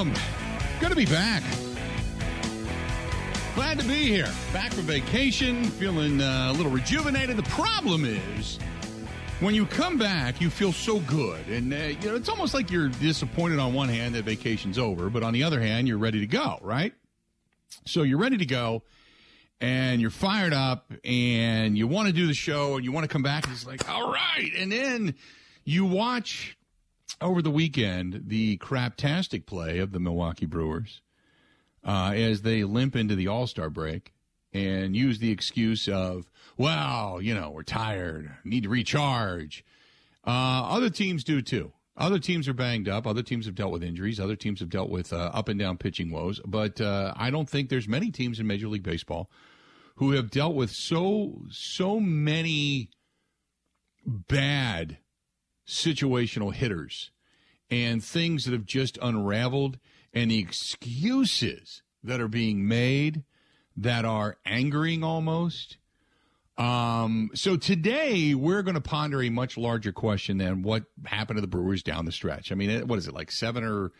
Welcome. Good to be back. Glad to be here. Back from vacation, feeling uh, a little rejuvenated. The problem is, when you come back, you feel so good, and uh, you know it's almost like you're disappointed on one hand that vacation's over, but on the other hand, you're ready to go, right? So you're ready to go, and you're fired up, and you want to do the show, and you want to come back, and it's like, all right, and then you watch over the weekend the craptastic play of the Milwaukee Brewers uh, as they limp into the All Star break and use the excuse of, well, you know, we're tired, need to recharge. Uh, other teams do too. Other teams are banged up. Other teams have dealt with injuries. Other teams have dealt with uh, up and down pitching woes. But uh, I don't think there's many teams in Major League Baseball who have dealt with so so many bad situational hitters and things that have just unraveled and the excuses that are being made that are angering almost. Um, so today we're going to ponder a much larger question than what happened to the Brewers down the stretch. I mean, what is it like seven or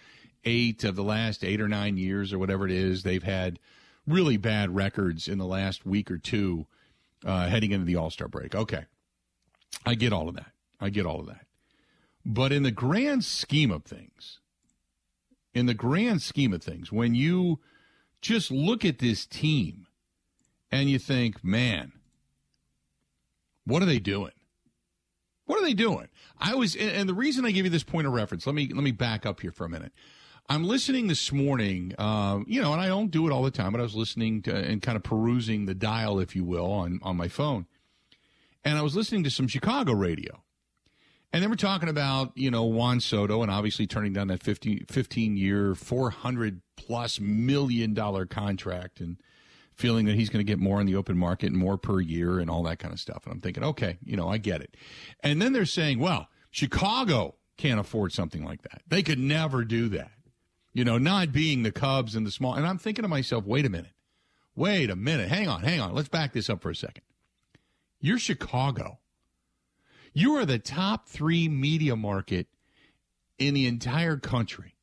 eight of the last eight or nine years or whatever it is? They've had really bad records in the last week or two uh, heading into the All Star break. Okay, I get all of that. I get all of that. But in the grand scheme of things, in the grand scheme of things, when you just look at this team and you think, man, what are they doing? What are they doing? I was, and the reason I give you this point of reference, let me let me back up here for a minute. I'm listening this morning, uh, you know, and I don't do it all the time, but I was listening to and kind of perusing the dial, if you will, on on my phone, and I was listening to some Chicago radio, and then we're talking about, you know, Juan Soto and obviously turning down that 15, 15 year, 400 plus million dollar contract and feeling that he's going to get more in the open market and more per year and all that kind of stuff. And I'm thinking, okay, you know, I get it. And then they're saying, well, Chicago can't afford something like that. They could never do that. You know, not being the Cubs and the small. And I'm thinking to myself, wait a minute. Wait a minute. Hang on, hang on. Let's back this up for a second. You're Chicago. You are the top three media market in the entire country.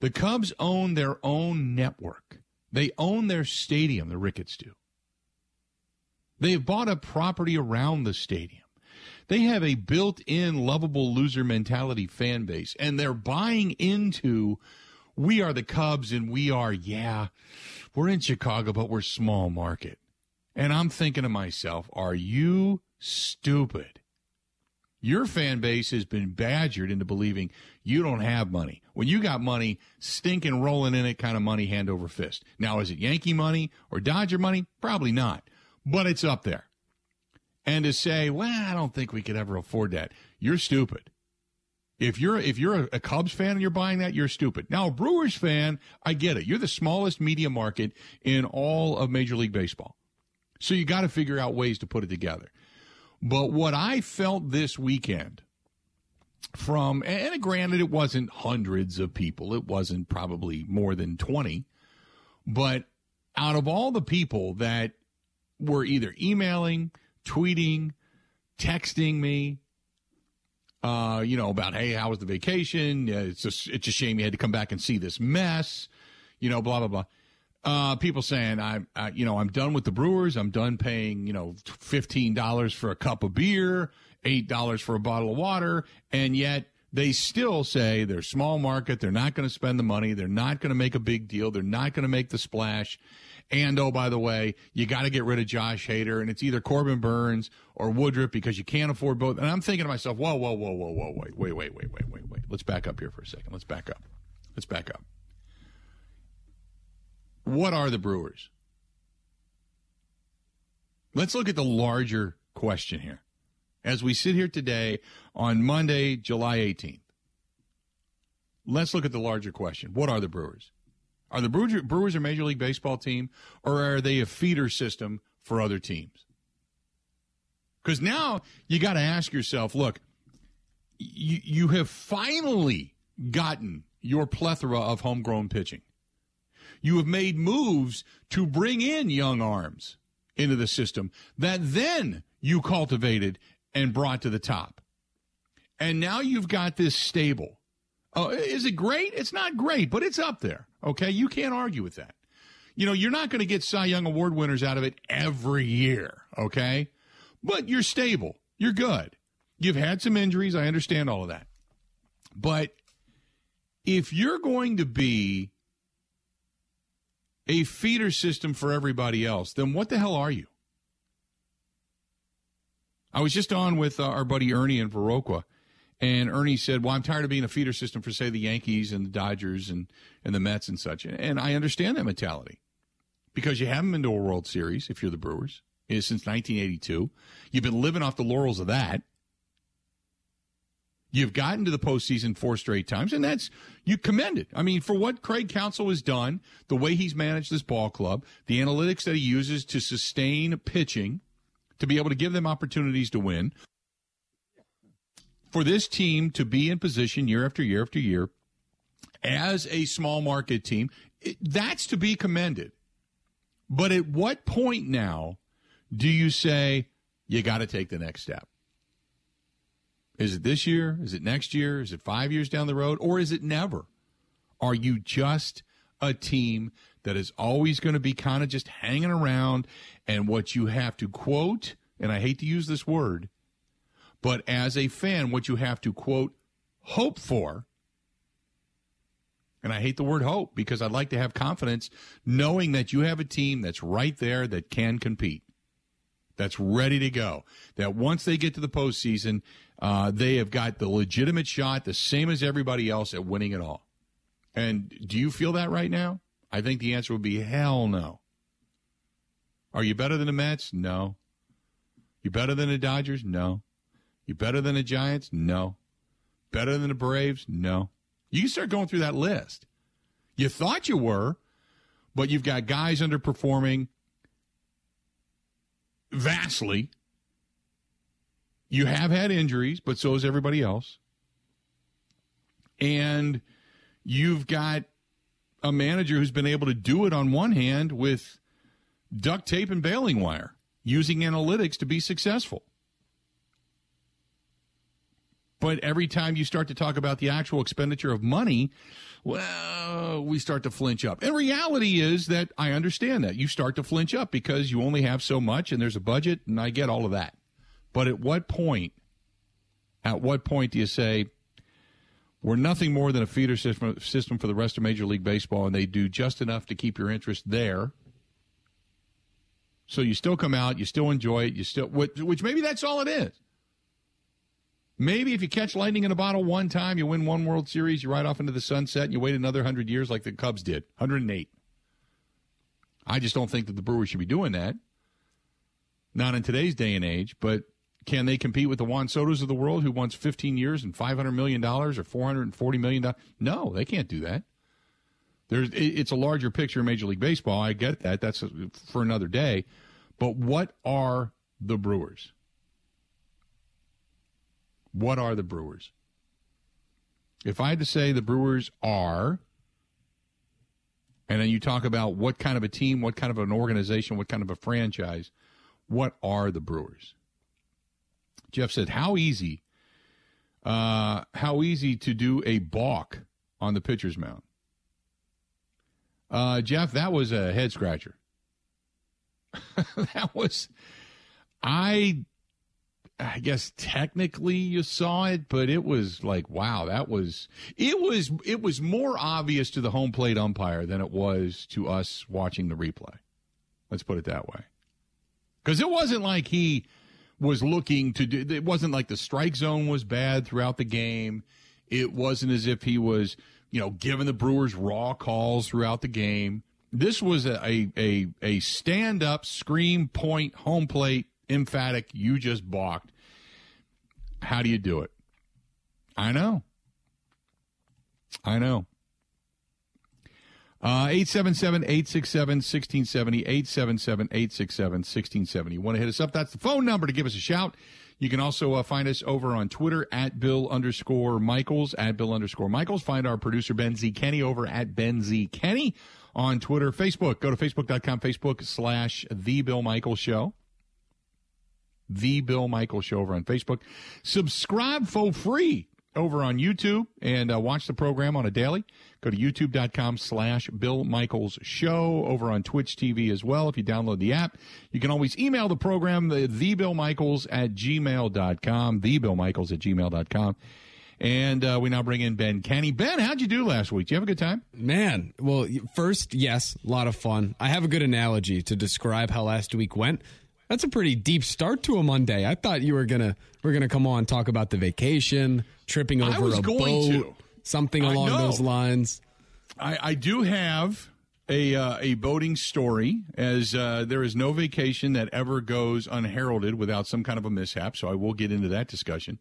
The Cubs own their own network. They own their stadium, the Ricketts do. They've bought a property around the stadium. They have a built in lovable loser mentality fan base, and they're buying into we are the Cubs and we are, yeah, we're in Chicago, but we're small market. And I'm thinking to myself, are you stupid? Your fan base has been badgered into believing you don't have money. When you got money, stinking rolling in it kind of money hand over fist. Now, is it Yankee money or Dodger money? Probably not, but it's up there. And to say, well, I don't think we could ever afford that. You're stupid. If you're if you're a Cubs fan and you're buying that, you're stupid. Now, a Brewers fan, I get it. You're the smallest media market in all of Major League Baseball. So you got to figure out ways to put it together. But what I felt this weekend from, and granted, it wasn't hundreds of people, it wasn't probably more than 20, but out of all the people that were either emailing, tweeting, texting me, uh, you know, about, hey, how was the vacation? Uh, it's just, it's a shame you had to come back and see this mess, you know, blah, blah, blah. Uh, people saying I'm, uh, you know, I'm done with the Brewers. I'm done paying, you know, fifteen dollars for a cup of beer, eight dollars for a bottle of water, and yet they still say they're small market. They're not going to spend the money. They're not going to make a big deal. They're not going to make the splash. And oh, by the way, you got to get rid of Josh Hader, and it's either Corbin Burnes or Woodruff because you can't afford both. And I'm thinking to myself, whoa, whoa, whoa, whoa, whoa, wait, wait, wait, wait, wait, wait. Let's back up here for a second. Let's back up. Let's back up. What are the Brewers? Let's look at the larger question here. As we sit here today on Monday, July 18th, let's look at the larger question. What are the Brewers? Are the Brewers, a Major League Baseball team, or are they a feeder system for other teams? Because now you got to ask yourself look, you, you have finally gotten your plethora of homegrown pitching. You have made moves to bring in young arms into the system that then you cultivated and brought to the top. And now you've got this stable Uh, is it great? It's not great, but it's up there. Okay, you can't argue with that. You know, you're not going to get Cy Young Award winners out of it every year. Okay, but you're stable. You're good. You've had some injuries. I understand all of that, but if you're going to be a feeder system for everybody else, then what the hell are you? I was just on with uh, our buddy Ernie in Viroqua, and Ernie said, "Well, I'm tired of being a feeder system for say the Yankees and the Dodgers and and the Mets and such." And I understand that mentality because you haven't been to a World Series if you're the Brewers since 1982. You've been living off the laurels of that. You've gotten to the postseason four straight times, and that's you commend it. I mean, for what Craig Counsell has done, the way he's managed this ball club, the analytics that he uses to sustain pitching to be able to give them opportunities to win. For this team to be in position year after year after year as a small market team, it, that's to be commended. But at what point now do you say you got to take the next step? Is it this year? Is it next year? Is it five years down the road? Or is it never? Are you just a team that is always going to be kind of just hanging around. And what you have to quote, and I hate to use this word, but as a fan, what you have to quote, hope for, and I hate the word hope because I'd like to have confidence knowing that you have a team that's right there that can compete, that's ready to go. That once they get to the postseason, uh, they have got the legitimate shot, the same as everybody else, at winning it all. And do you feel that right now? I think the answer would be hell no. Are you better than the Mets? No. You better than the Dodgers? No. You better than the Giants? No. Better than the Braves? No. You can start going through that list. You thought you were, but you've got guys underperforming vastly. You have had injuries, but so has everybody else. And you've got a manager who's been able to do it on one hand with duct tape and baling wire, using analytics to be successful. But every time you start to talk about the actual expenditure of money, well, we start to flinch up. And reality is that I understand that. You start to flinch up because you only have so much and there's a budget, and I get all of that. But at what point, at what point do you say, we're nothing more than a feeder system, system for the rest of Major League Baseball, and they do just enough to keep your interest there. So you still come out, you still enjoy it, you still, which, which maybe that's all it is. Maybe if you catch lightning in a bottle one time, you win one World Series, you ride off into the sunset, and you wait another 100 years like the Cubs did 108. I just don't think that the Brewers should be doing that. Not in today's day and age, but can they compete with the Juan Sotos of the world who wants 15 years and $500 million or $440 million? No, they can't do that. There's, it's a larger picture in Major League Baseball. I get that. That's for another day. But what are the Brewers? What are the Brewers? If I had to say the Brewers are, and then you talk about what kind of a team, what kind of an organization, what kind of a franchise, what are the Brewers? Jeff said, "How easy, uh, how easy to do a balk on the pitcher's mound." Uh, Jeff, that was a head scratcher. that was, I, I guess technically you saw it, but it was like, wow, that was it was it was more obvious to the home plate umpire than it was to us watching the replay. Let's put it that way, because it wasn't like he was looking to do. It wasn't like the strike zone was bad throughout the game. It wasn't as if he was, you know, giving the Brewers raw calls throughout the game. This was a a a stand up scream point home plate emphatic. You just balked. How do you do it? I know. I know. Uh, 877 867 1670. 877 867 1670. Want to hit us up? That's the phone number to give us a shout. You can also uh, find us over on Twitter at Bill underscore Michaels, at Bill underscore Michaels. Find our producer Ben Z. Kenny over at Ben Z. Kenny on Twitter, Facebook. Go to facebook.com, Facebook slash The Bill Michaels Show. The Bill Michaels Show over on Facebook. Subscribe for free over on YouTube and uh, watch the program on a daily. Go to youtube.com slash Bill Michaels Show over on Twitch TV as well. If you download the app, you can always email the program, the, the Bill Michaels at gmail.com, the Bill Michaels at gmail.com. And uh, we now bring in Ben Kenny. Ben, how'd you do last week? Did you have a good time? Man, well, first, yes, a lot of fun. I have a good analogy to describe how last week went. That's a pretty deep start to a Monday. I thought you were gonna we're gonna come on talk about the vacation, tripping over a boat, to. something along those lines. I, I do have a uh, a boating story, as uh, there is no vacation that ever goes unheralded without some kind of a mishap. So I will get into that discussion.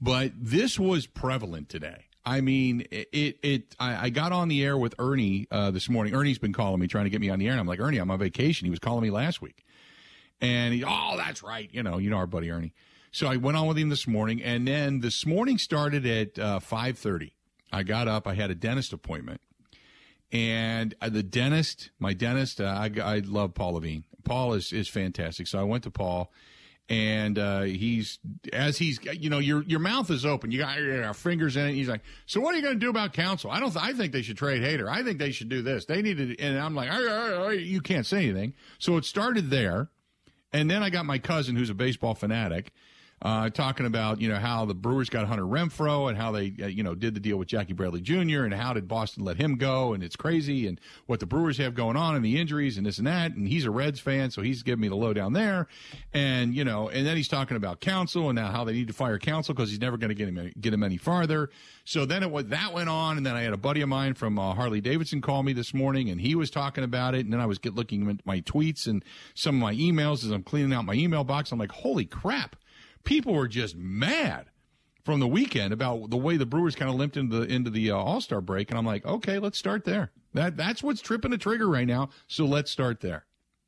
But this was prevalent today. I mean, it. It. I, I got on the air with Ernie uh, this morning. Ernie's been calling me, trying to get me on the air, and I'm like, Ernie, I'm on vacation. He was calling me last week, and he, oh, that's right. You know, you know our buddy Ernie. So I went on with him this morning, and then this morning started at uh, five thirty. I got up. I had a dentist appointment, and uh, the dentist, my dentist, uh, I, I love Paul Levine. Paul is is fantastic. So I went to Paul and uh, he's as he's you know your your mouth is open you got your fingers in it he's like so what are you going to do about counsell i don't th- i think they should trade Hader i think they should do this they need to and i'm like you can't say anything so it started there and then i got my cousin who's a baseball fanatic uh, talking about you know how the Brewers got Hunter Renfroe and how they uh, you know did the deal with Jackie Bradley Jr. and how did Boston let him go and it's crazy and what the Brewers have going on and the injuries and this and that and he's a Reds fan so he's giving me the lowdown there and you know and then he's talking about Counsell and now how they need to fire Counsell because he's never going to get him get him any farther. So then it was that went on and then I had a buddy of mine from uh, Harley Davidson call me this morning and he was talking about it and then I was get looking at my tweets and some of my emails as I'm cleaning out my email box. I'm like, holy crap people were just mad from the weekend about the way the Brewers kind of limped into the into the uh, All Star break, and I'm like, okay, let's start there. That that's what's tripping the trigger right now. So let's start there.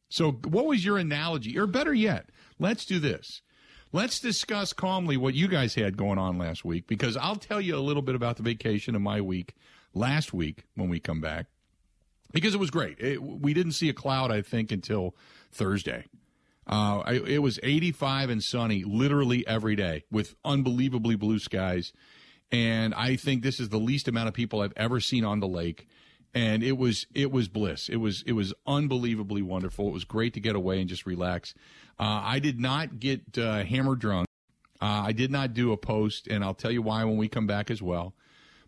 So, what was your analogy, or better yet, let's do this. Let's discuss calmly what you guys had going on last week, because I'll tell you a little bit about the vacation of my week last week when we come back, because it was great. It, we didn't see a cloud, I think, until Thursday. Uh, I, it was 85 and sunny literally every day with unbelievably blue skies. And I think this is the least amount of people I've ever seen on the lake. And it was it was bliss. It was it was unbelievably wonderful. It was great to get away and just relax. Uh, I did not get uh, hammered drunk. Uh, I did not do a post, and I'll tell you why when we come back as well.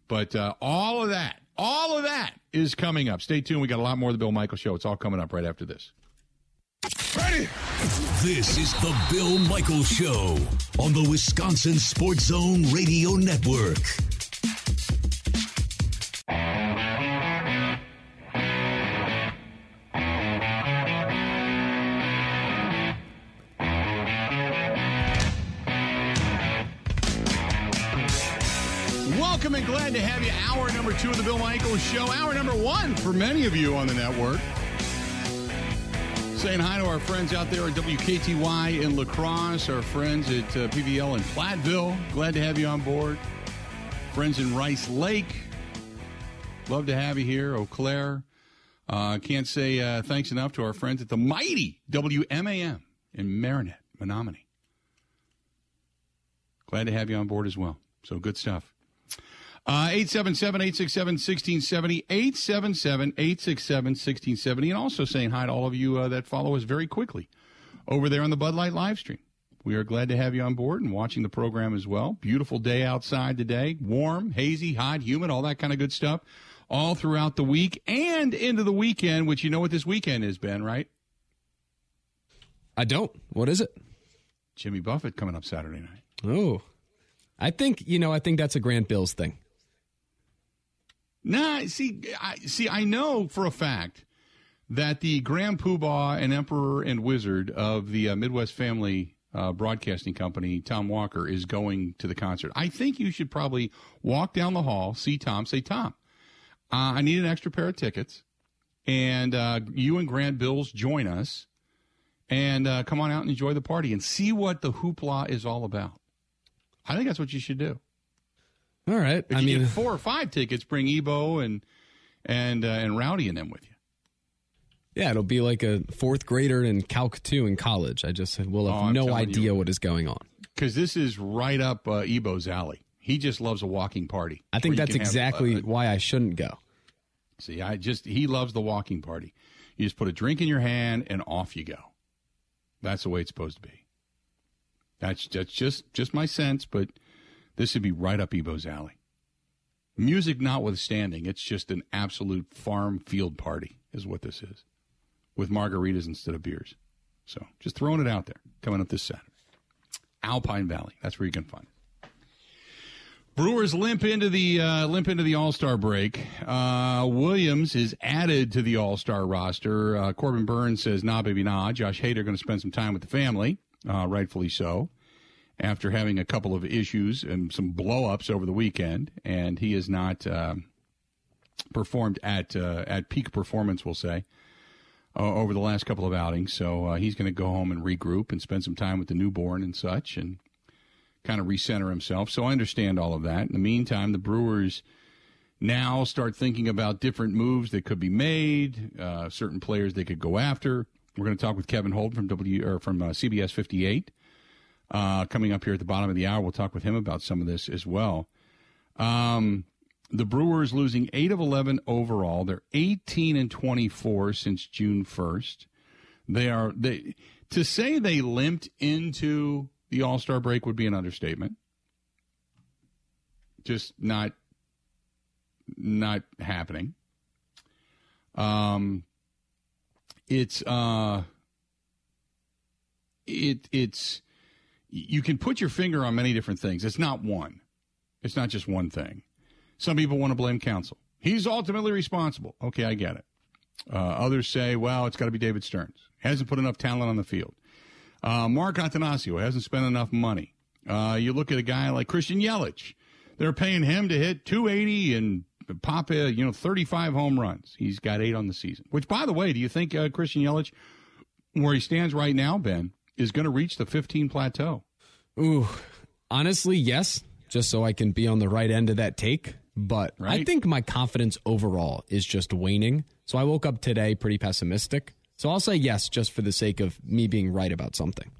But uh, all of that, all of that is coming up. Stay tuned. We got a lot more of the Bill Michael Show. It's all coming up right after this. Ready? This is the Bill Michaels Show on the Wisconsin Sports Zone Radio Network. Welcome and glad to have you. Hour number two of the Bill Michaels Show. Hour number one for many of you on the network. Saying hi to our friends out there at WKTY in La Crosse, our friends at uh, PVL in Platteville. Glad to have you on board. Friends in Rice Lake. Love to have you here. Eau Claire. Uh, can't say uh, thanks enough to our friends at the mighty WMAM in Marinette, Menominee. Glad to have you on board as well. So good stuff. Uh, 877 867 1670, 877 867 1670. And also saying hi to all of you uh, that follow us very quickly over there on the Bud Light live stream. We are glad to have you on board and watching the program as well. Beautiful day outside today. Warm, hazy, hot, humid, all that kind of good stuff all throughout the week and into the weekend, which you know what this weekend is, Ben, right? I don't. What is it? Jimmy Buffett coming up Saturday night. Oh. I think, you know, I think that's a Grant Bills thing. Nah, see, I, see, I know for a fact that the Grand Poobah and Emperor and Wizard of the uh, Midwest Family uh, Broadcasting Company, Tom Walker, is going to the concert. I think you should probably walk down the hall, see Tom, say, Tom, uh, I need an extra pair of tickets, and uh, you and Grant Bills join us, and uh, come on out and enjoy the party and see what the hoopla is all about. I think that's what you should do. All right. If I mean, four or five tickets, bring Ebo and and uh, and Rowdy and them with you. Yeah, it'll be like a fourth grader in Calc 2 in college. I just will have oh, no idea you. what is going on. Because this is right up uh, Ebo's alley. He just loves a walking party. I think that's can have, exactly uh, why I shouldn't go. See, I just he loves the walking party. You just put a drink in your hand and off you go. That's the way it's supposed to be. That's that's just just my sense, but this would be right up Ebo's alley. Music notwithstanding, it's just an absolute farm field party, is what this is, with margaritas instead of beers. So just throwing it out there. Coming up this Saturday, Alpine Valley. That's where you can find it. Brewers limp into the uh, limp into the All Star break. Uh, Williams is added to the All Star roster. Uh, Corbin Burnes says, "Nah, baby, nah." Josh Hader going to spend some time with the family, uh, rightfully so, after having a couple of issues and some blowups over the weekend, and he has not um performed at uh, at peak performance. We'll say uh, over the last couple of outings. So uh, he's going to go home and regroup and spend some time with the newborn and such, and kind of recenter himself. So I understand all of that. In the meantime, the Brewers now start thinking about different moves that could be made, uh, certain players they could go after. We're going to talk with Kevin Holden from W or from uh, CBS 58 uh, coming up here at the bottom of the hour. We'll talk with him about some of this as well. Um, the Brewers losing eight of 11 overall. They're 18 and 24 since June 1st. They are they to say they limped into the All Star break would be an understatement. Just not not happening. Um, it's uh, it it's you can put your finger on many different things. It's not one. It's not just one thing. Some people want to blame Counsell. He's ultimately responsible. Okay, I get it. Uh, others say, well, it's got to be David Stearns. Hasn't put enough talent on the field. Uh, Mark Attanasio hasn't spent enough money. Uh, you look at a guy like Christian Yelich. They're paying him to hit 280 and pop, a, you know, 35 home runs. He's got eight on the season. Which, by the way, do you think uh, Christian Yelich, where he stands right now, Ben, is going to reach the 15 plateau? Ooh, honestly, yes, just so I can be on the right end of that take. But I think my confidence overall is just waning. So I woke up today pretty pessimistic. So I'll say yes, just for the sake of me being right about something.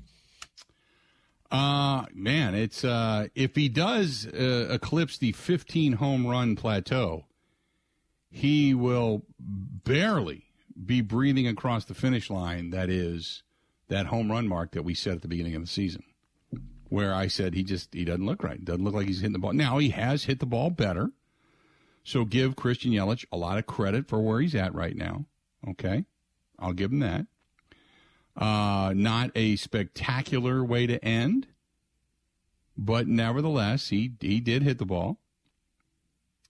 Uh man, it's uh if he does uh, eclipse the 15 home run plateau, he will barely be breathing across the finish line that is that home run mark that we set at the beginning of the season. Where I said he just he doesn't look right. Doesn't look like he's hitting the ball. Now he has hit the ball better. So give Christian Yelich a lot of credit for where he's at right now. Okay? I'll give him that. Uh, not a spectacular way to end, but nevertheless, he he did hit the ball.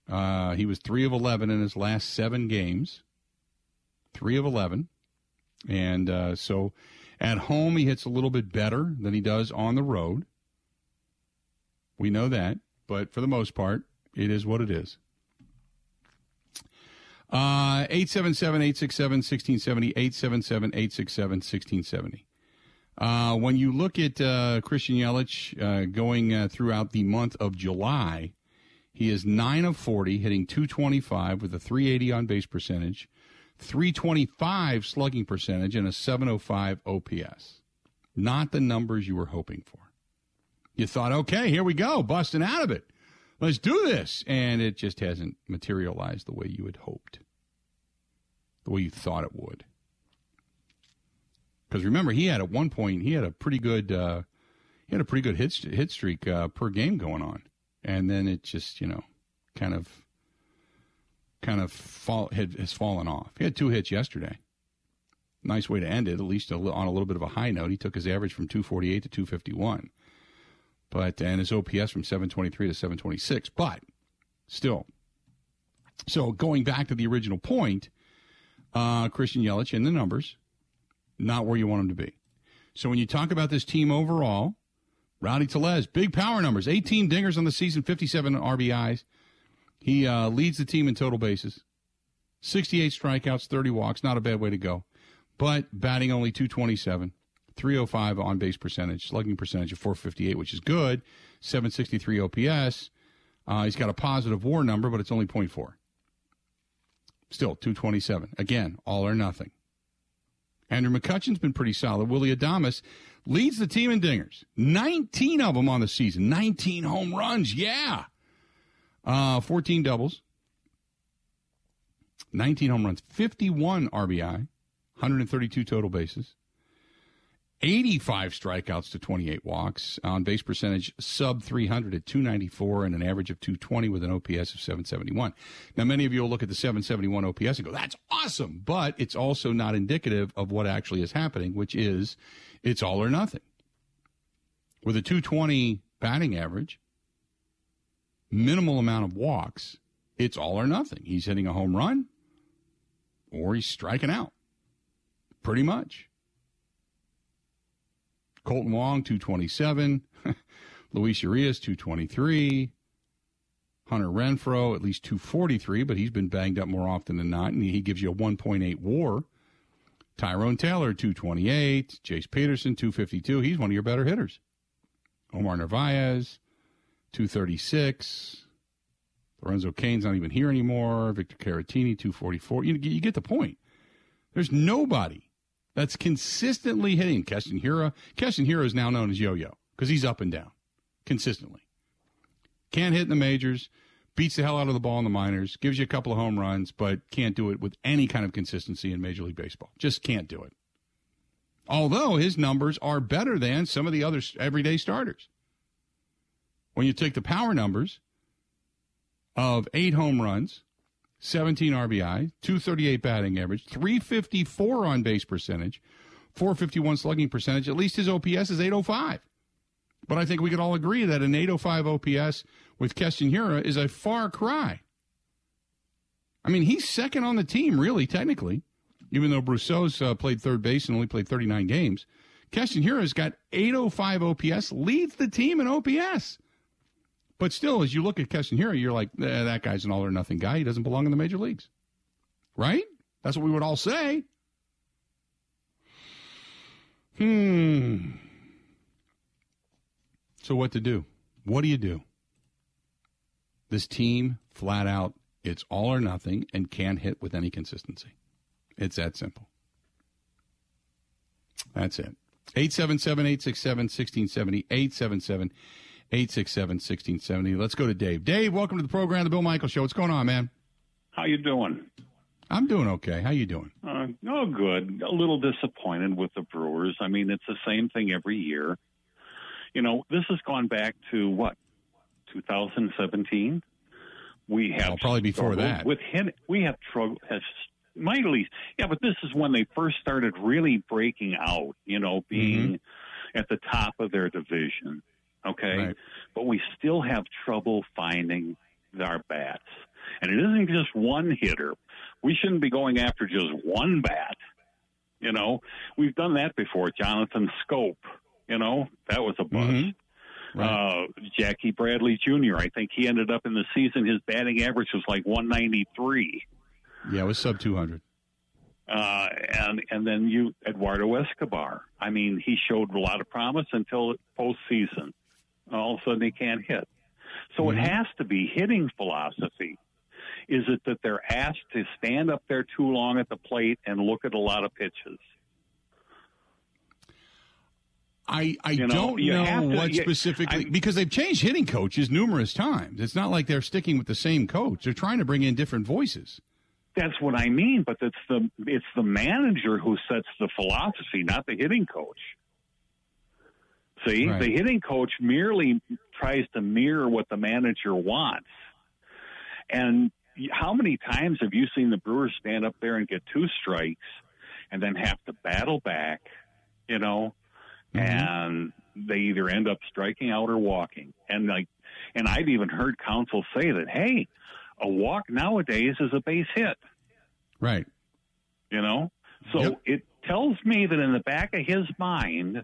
Uh, he was three of eleven in his last seven games. Three of eleven, and uh, so at home he hits a little bit better than he does on the road. We know that, but for the most part, it is what it is. Uh, 877-867-1670, 877-867-1670. Uh, when you look at uh, Christian Yelich uh, going uh, throughout the month of July, he is 9 of 40, hitting 225 with a 380 on base percentage, 325 slugging percentage, and a 705 OPS. Not the numbers you were hoping for. You thought, okay, here we go, busting out of it. Let's do this. And it just hasn't materialized the way you had hoped, the way you thought it would. Because remember, he had at one point he had a pretty good uh, he had a pretty good hit hit streak uh, per game going on, and then it just you know kind of kind of fall had, has fallen off. He had two hits yesterday. Nice way to end it, at least on a little bit of a high note. He took his average from 248 to 251, but and his OPS from 723 to 726. But still, so going back to the original point, uh, Christian Yelich in the numbers, not where you want him to be. So when you talk about this team overall, Rowdy Tellez, big power numbers, 18 dingers on the season, 57 RBIs. He uh, leads the team in total bases, 68 strikeouts, 30 walks, not a bad way to go. But batting only 227, 305 on base percentage, slugging percentage of 458, which is good, 763 OPS. Uh, he's got a positive war number, but it's only 0.4. Still 227. Again, all or nothing. Andrew McCutchen's been pretty solid. Willie Adames leads the team in dingers. 19 of them on the season. 19 home runs. Yeah. Uh, 14 doubles. 19 home runs. 51 RBI. 132 total bases. 85 strikeouts to 28 walks. On base percentage sub 300 at 294 and an average of 220 with an OPS of 771. Now, many of you will look at the 771 OPS and go, that's awesome. But it's also not indicative of what actually is happening, which is it's all or nothing. With a 220 batting average, minimal amount of walks, it's all or nothing. He's hitting a home run or he's striking out. Pretty much. Kolten Wong, 227. Luis Urias, 223. Hunter Renfroe, at least 243, but he's been banged up more often than not, and he gives you a 1.8 war. Tyrone Taylor, 228. Jace Peterson, 252. He's one of your better hitters. Omar Narvaez, 236. Lorenzo Cain's not even here anymore. Victor Caratini, 244. You, you get the point. There's nobody that's consistently hitting Keston Hiura. Keston Hiura is now known as Yo-Yo because he's up and down consistently. Can't hit in the majors, beats the hell out of the ball in the minors, gives you a couple of home runs, but can't do it with any kind of consistency in Major League Baseball. Just can't do it. Although his numbers are better than some of the other everyday starters. When you take the power numbers of eight home runs, 17 RBI, 238 batting average, 354 on base percentage, 451 slugging percentage. At least his OPS is 805. But I think we could all agree that an 805 OPS with Keston is a far cry. I mean, he's second on the team, really, technically, even though Brosseau's uh, played third base and only played 39 games. Keston Hiura's got 805 OPS, leads the team in OPS. But still, as you look at Keston Hiura, you're like, eh, that guy's an all or nothing guy. He doesn't belong in the major leagues. Right? That's what we would all say. Hmm. So, what to do? What do you do? This team, flat out, it's all or nothing and can't hit with any consistency. It's that simple. That's it. 877 867 1670. 877 867 1670. Let's go to Dave. Dave, welcome to the program, The Bill Michael Show. What's going on, man? How you doing? I'm doing okay. How you doing? Uh, oh, good. A little disappointed with the Brewers. I mean, it's the same thing every year. You know, this has gone back to what, 2017. We have well, probably before that. With him, we have trouble. Has mightily, yeah, but this is when they first started really breaking out. You know, being mm-hmm. at the top of their division okay? Right. But we still have trouble finding our bats. And it isn't just one hitter. We shouldn't be going after just one bat. You know, we've done that before. Jonathan Schoop, you know, that was a bust. Mm-hmm. Right. Uh, Jackie Bradley Jr., I think he ended up in the season, his batting average was like 193. Yeah, it was sub 200. Uh, and and then you Eduardo Escobar. I mean, he showed a lot of promise until postseason all of a sudden they can't hit. So mm-hmm. it has to be hitting philosophy. Is it that they're asked to stand up there too long at the plate and look at a lot of pitches? I, I you know, don't know to, what specifically I, because they've changed hitting coaches numerous times. It's not like they're sticking with the same coach. They're trying to bring in different voices. That's what I mean, but it's the it's the manager who sets the philosophy, not the hitting coach. See, right. the hitting coach merely tries to mirror what the manager wants. And how many times have you seen the Brewers stand up there and get two strikes and then have to battle back, you know, mm-hmm. and they either end up striking out or walking. And like, and I've even heard Counsell say that, hey, a walk nowadays is a base hit. Right. You know? So yep. it tells me that in the back of his mind,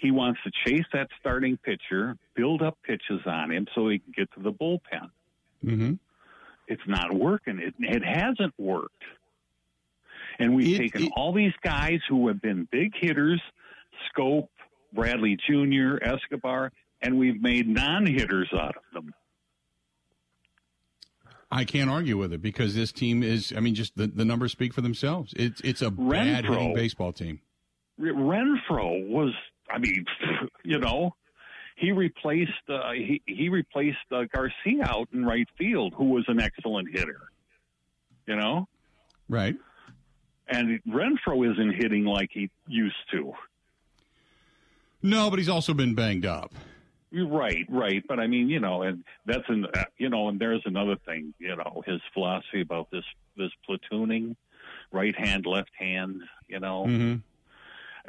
he wants to chase that starting pitcher, build up pitches on him so he can get to the bullpen. Mm-hmm. It's not working. It, it hasn't worked. And we've it, taken it, all these guys who have been big hitters, Schoop, Bradley Jr., Escobar, and we've made non hitters out of them. I can't argue with it because this team is. I mean, just the, the numbers speak for themselves. It's it's a bad hitting baseball team. Renfroe was. I mean, you know, he replaced uh, he he replaced uh, Garcia out in right field, who was an excellent hitter. You know, right? And Renfroe isn't hitting like he used to. No, but he's also been banged up. Right, right. But I mean, you know, and that's an, uh, you know, and there's another thing, you know, his philosophy about this, this platooning, right hand, left hand, you know. Mm-hmm.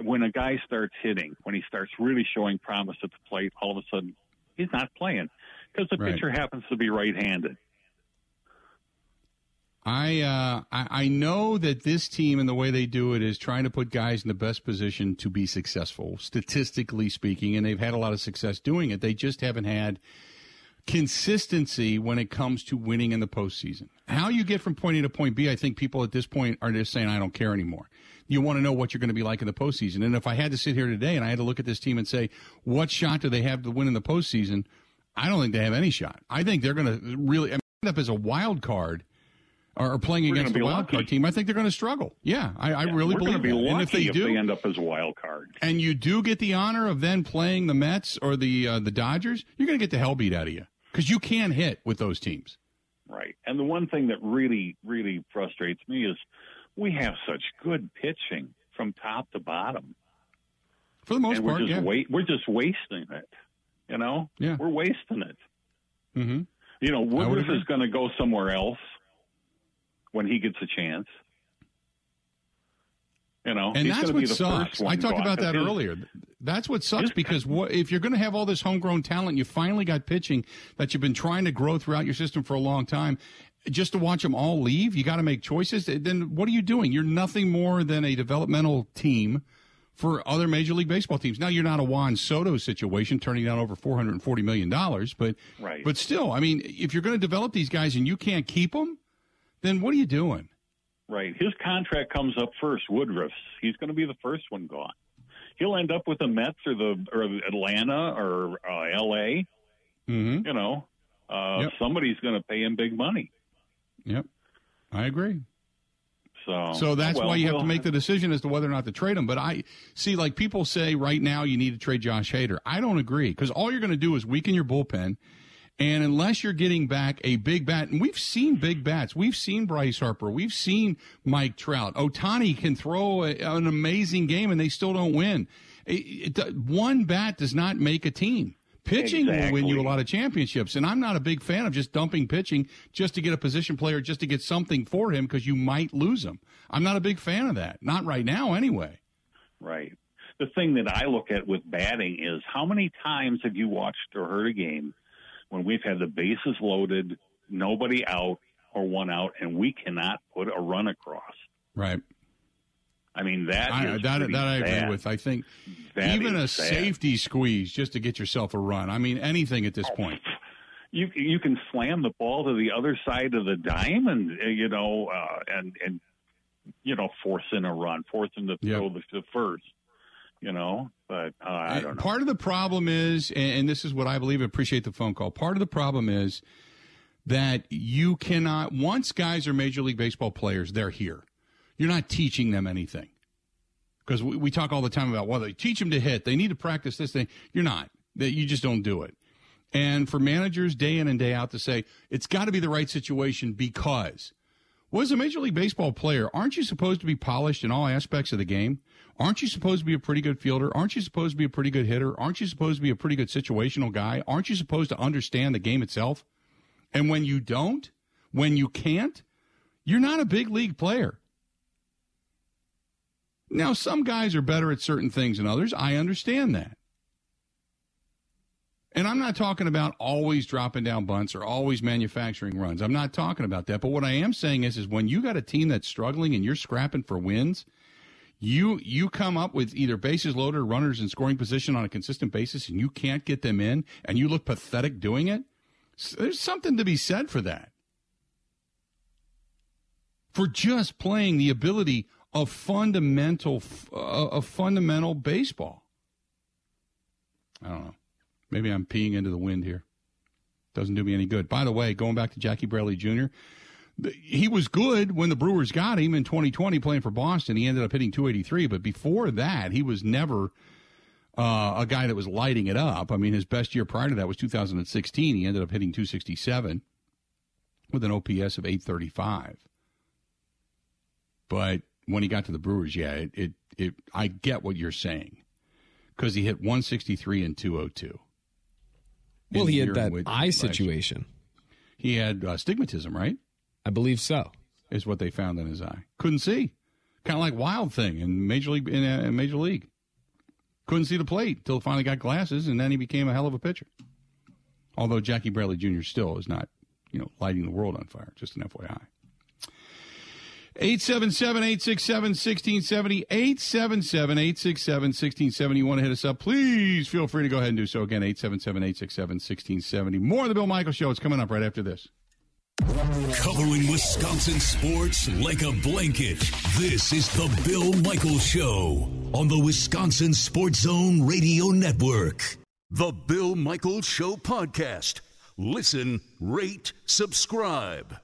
When a guy starts hitting, when he starts really showing promise at the plate, all of a sudden he's not playing because the right. pitcher happens to be right handed. I, uh, I I know that this team and the way they do it is trying to put guys in the best position to be successful, statistically speaking, and they've had a lot of success doing it. They just haven't had consistency when it comes to winning in the postseason. How you get from point A to point B, I think people at this point are just saying, "I don't care anymore." You want to know what you're going to be like in the postseason, and if I had to sit here today and I had to look at this team and say, "What shot do they have to win in the postseason?" I don't think they have any shot. I think they're going to really end up as a wild card or, playing We're against the wild lucky. card team, I think they're going to struggle. Yeah, I, I really believe be that. And if they do, they end up as a wild card. and you do get the honor of then playing the Mets or the uh, the Dodgers, you're going to get the hell beat out of you because you can hit with those teams. Right. And the one thing that really, really frustrates me is we have such good pitching from top to bottom. For the most and we're part, just yeah. wait we're just wasting it. You know? Yeah. We're wasting it. hmm You know, Woodruff is gonna go somewhere else when he gets a chance. You know, And that's what sucks. I talked about that His- earlier. That's what sucks his- because what, if you're going to have all this homegrown talent, you finally got pitching that you've been trying to grow throughout your system for a long time. Just to watch them all leave, you got to make choices. Then what are you doing? You're nothing more than a developmental team for other Major League Baseball teams. Now you're not a Juan Soto situation, turning down over 440 million dollars, but Right. but still, I mean, if you're going to develop these guys and you can't keep them, then what are you doing? Right. His contract comes up first, Woodruff's. He's going to be the first one gone. He'll end up with the Mets or the or Atlanta or uh, L.A. Mm-hmm. You know, uh, Yep. somebody's going to pay him big money. Yep, I agree. So, So that's well, why you have to make the decision as to whether or not to trade him. But I see, like people say right now, you need to trade Josh Hader. I don't agree because all you're going to do is weaken your bullpen. And unless you're getting back a big bat, and we've seen big bats, we've seen Bryce Harper, we've seen Mike Trout. Ohtani can throw a, an amazing game, and they still don't win. It- it- one bat does not make a team. Pitching will win you a lot of championships, and I'm not a big fan of just dumping pitching just to get a position player, just to get something for him because you might lose him. I'm not a big fan of that. Not right now, anyway. Right. The thing that I look at with batting is how many times have you watched or heard a game when we've had the bases loaded, nobody out or one out, and we cannot put a run across? Right. I mean that I, that that I agree with. I think That even a sad. safety squeeze just to get yourself a run. I mean, anything at this point. you you can slam the ball to the other side of the diamond, uh, you know, uh, and and you know force in a run, force to Yep. throw the, the first, you know. But uh, I don't know. Part of the problem is, and, and this is what I believe. Appreciate the phone call. Part of the problem is that you cannot. Once guys are Major League Baseball players, they're here. You're not teaching them anything because we, we talk all the time about well, they teach them to hit. They need to practice this thing. You're not. That you just don't do it. And for managers day in and day out to say it's got to be the right situation because well, as a Major League Baseball player, aren't you supposed to be polished in all aspects of the game? Aren't you supposed to be a pretty good fielder? Aren't you supposed to be a pretty good hitter? Aren't you supposed to be a pretty good situational guy? Aren't you supposed to understand the game itself? And when you don't, when you can't, you're not a big league player. Now, some guys are better at certain things than others. I understand that. And I'm not talking about always dropping down bunts or always manufacturing runs. I'm not talking about that. But what I am saying is, is when you got a team that's struggling and you're scrapping for wins, you you come up with either bases loaded runners in scoring position on a consistent basis, and you can't get them in, and you look pathetic doing it. There's something to be said for that. For just playing the ability of fundamental uh, of fundamental baseball. I don't know. Maybe I'm peeing into the wind here. Doesn't do me any good. By the way, going back to Jackie Bradley Jr., he was good when the Brewers got him in 2020 playing for Boston. He ended up hitting 283, but before that, he was never uh, a guy that was lighting it up. I mean, his best year prior to that was 2016. He ended up hitting 267 with an OPS of 835. But when he got to the Brewers, yeah, it, it, it I get what you're saying because he hit 163 and 202. Well, he had that eye situation. He had uh, stigmatism, right? I believe so. Is what they found in his eye. Couldn't see, kind of like Wild Thing in Major League in, uh, Major League. Couldn't see the plate until finally got glasses, and then he became a hell of a pitcher. Although Jackie Bradley Jr. still is not, you know, lighting the world on fire. Just an FYI. 877 867 1670. 877 867 1670. You want to hit us up? Please feel free to go ahead and do so. Again, 877 867 1670. More of the Bill Michaels Show. It's coming up right after this. Covering Wisconsin sports like a blanket. This is the Bill Michaels Show on the Wisconsin Sports Zone Radio Network. The Bill Michaels Show podcast. Listen, rate, subscribe.